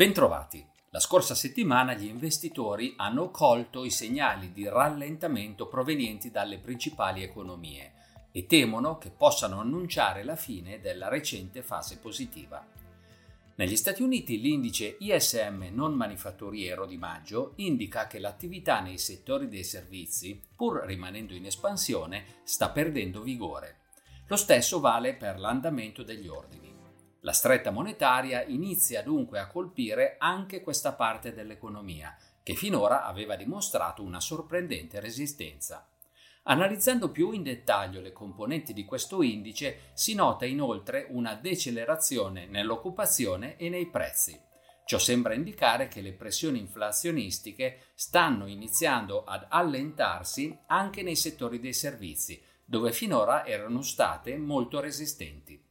Bentrovati. La scorsa settimana gli investitori hanno colto i segnali di rallentamento provenienti dalle principali economie e temono che possano annunciare la fine della recente fase positiva. Negli Stati Uniti l'indice ISM non manifatturiero di maggio indica che l'attività nei settori dei servizi, pur rimanendo in espansione, sta perdendo vigore. Lo stesso vale per l'andamento degli ordini. La stretta monetaria inizia dunque a colpire anche questa parte dell'economia, che finora aveva dimostrato una sorprendente resistenza. Analizzando più in dettaglio le componenti di questo indice, si nota inoltre una decelerazione nell'occupazione e nei prezzi. Ciò sembra indicare che le pressioni inflazionistiche stanno iniziando ad allentarsi anche nei settori dei servizi, dove finora erano state molto resistenti.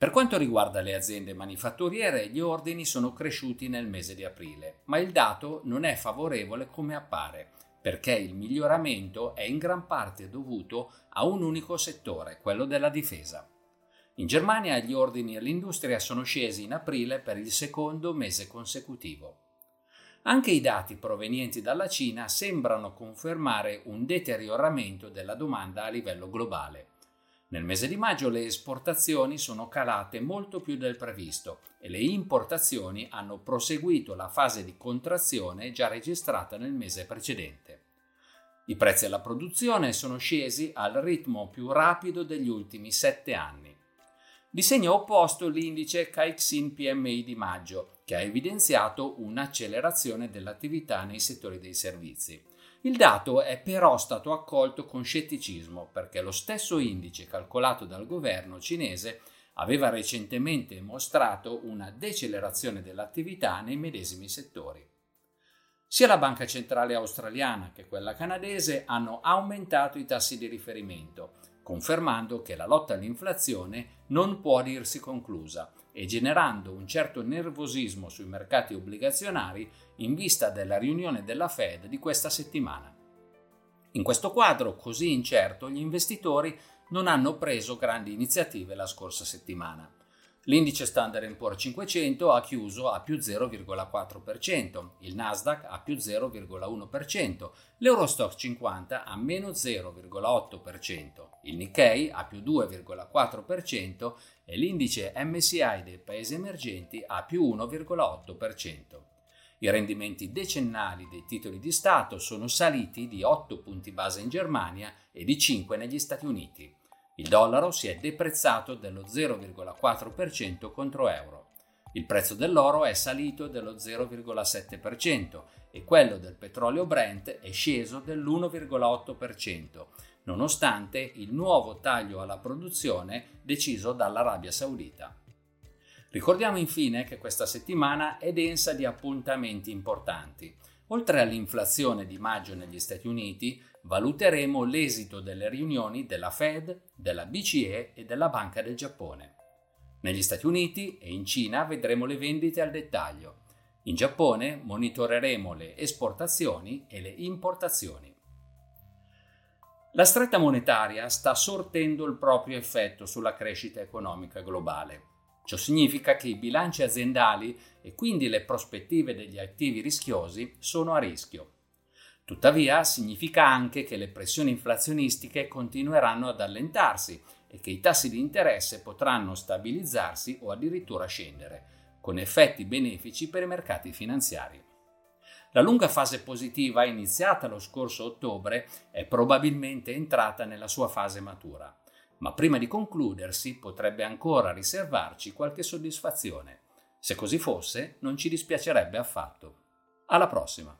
Per quanto riguarda le aziende manifatturiere, gli ordini sono cresciuti nel mese di aprile, ma il dato non è favorevole come appare, perché il miglioramento è in gran parte dovuto a un unico settore, quello della difesa. In Germania gli ordini all'industria sono scesi in aprile per il secondo mese consecutivo. Anche i dati provenienti dalla Cina sembrano confermare un deterioramento della domanda a livello globale. Nel mese di maggio le esportazioni sono calate molto più del previsto e le importazioni hanno proseguito la fase di contrazione già registrata nel mese precedente. I prezzi alla produzione sono scesi al ritmo più rapido degli ultimi sette anni. Di segno opposto l'indice Caixin PMI di maggio, che ha evidenziato un'accelerazione dell'attività nei settori dei servizi. Il dato è però stato accolto con scetticismo perché lo stesso indice calcolato dal governo cinese aveva recentemente mostrato una decelerazione dell'attività nei medesimi settori. Sia la Banca Centrale Australiana che quella canadese hanno aumentato i tassi di riferimento, confermando che la lotta all'inflazione non può dirsi conclusa e generando un certo nervosismo sui mercati obbligazionari in vista della riunione della Fed di questa settimana. In questo quadro così incerto gli investitori non hanno preso grandi iniziative la scorsa settimana. L'indice Standard Poor's 500 ha chiuso a più 0,4%, il Nasdaq a più 0,1%, l'Eurostock 50 a meno 0,8%, il Nikkei a più 2,4% e l'indice MSI dei paesi emergenti a più 1,8%. I rendimenti decennali dei titoli di Stato sono saliti di 8 punti base in Germania e di 5 negli Stati Uniti. Il dollaro si è deprezzato dello 0,4% contro euro. Il prezzo dell'oro è salito dello 0,7% e quello del petrolio Brent è sceso dell'1,8%, nonostante il nuovo taglio alla produzione deciso dall'Arabia Saudita. Ricordiamo infine che questa settimana è densa di appuntamenti importanti. Oltre all'inflazione di maggio negli Stati Uniti, valuteremo l'esito delle riunioni della Fed, della BCE e della Banca del Giappone. Negli Stati Uniti e in Cina vedremo le vendite al dettaglio. In Giappone monitoreremo le esportazioni e le importazioni. La stretta monetaria sta sortendo il proprio effetto sulla crescita economica globale. Ciò significa che i bilanci aziendali e quindi le prospettive degli attivi rischiosi sono a rischio. Tuttavia significa anche che le pressioni inflazionistiche continueranno ad allentarsi e che i tassi di interesse potranno stabilizzarsi o addirittura scendere, con effetti benefici per i mercati finanziari. La lunga fase positiva iniziata lo scorso ottobre è probabilmente entrata nella sua fase matura ma prima di concludersi potrebbe ancora riservarci qualche soddisfazione. Se così fosse, non ci dispiacerebbe affatto. Alla prossima!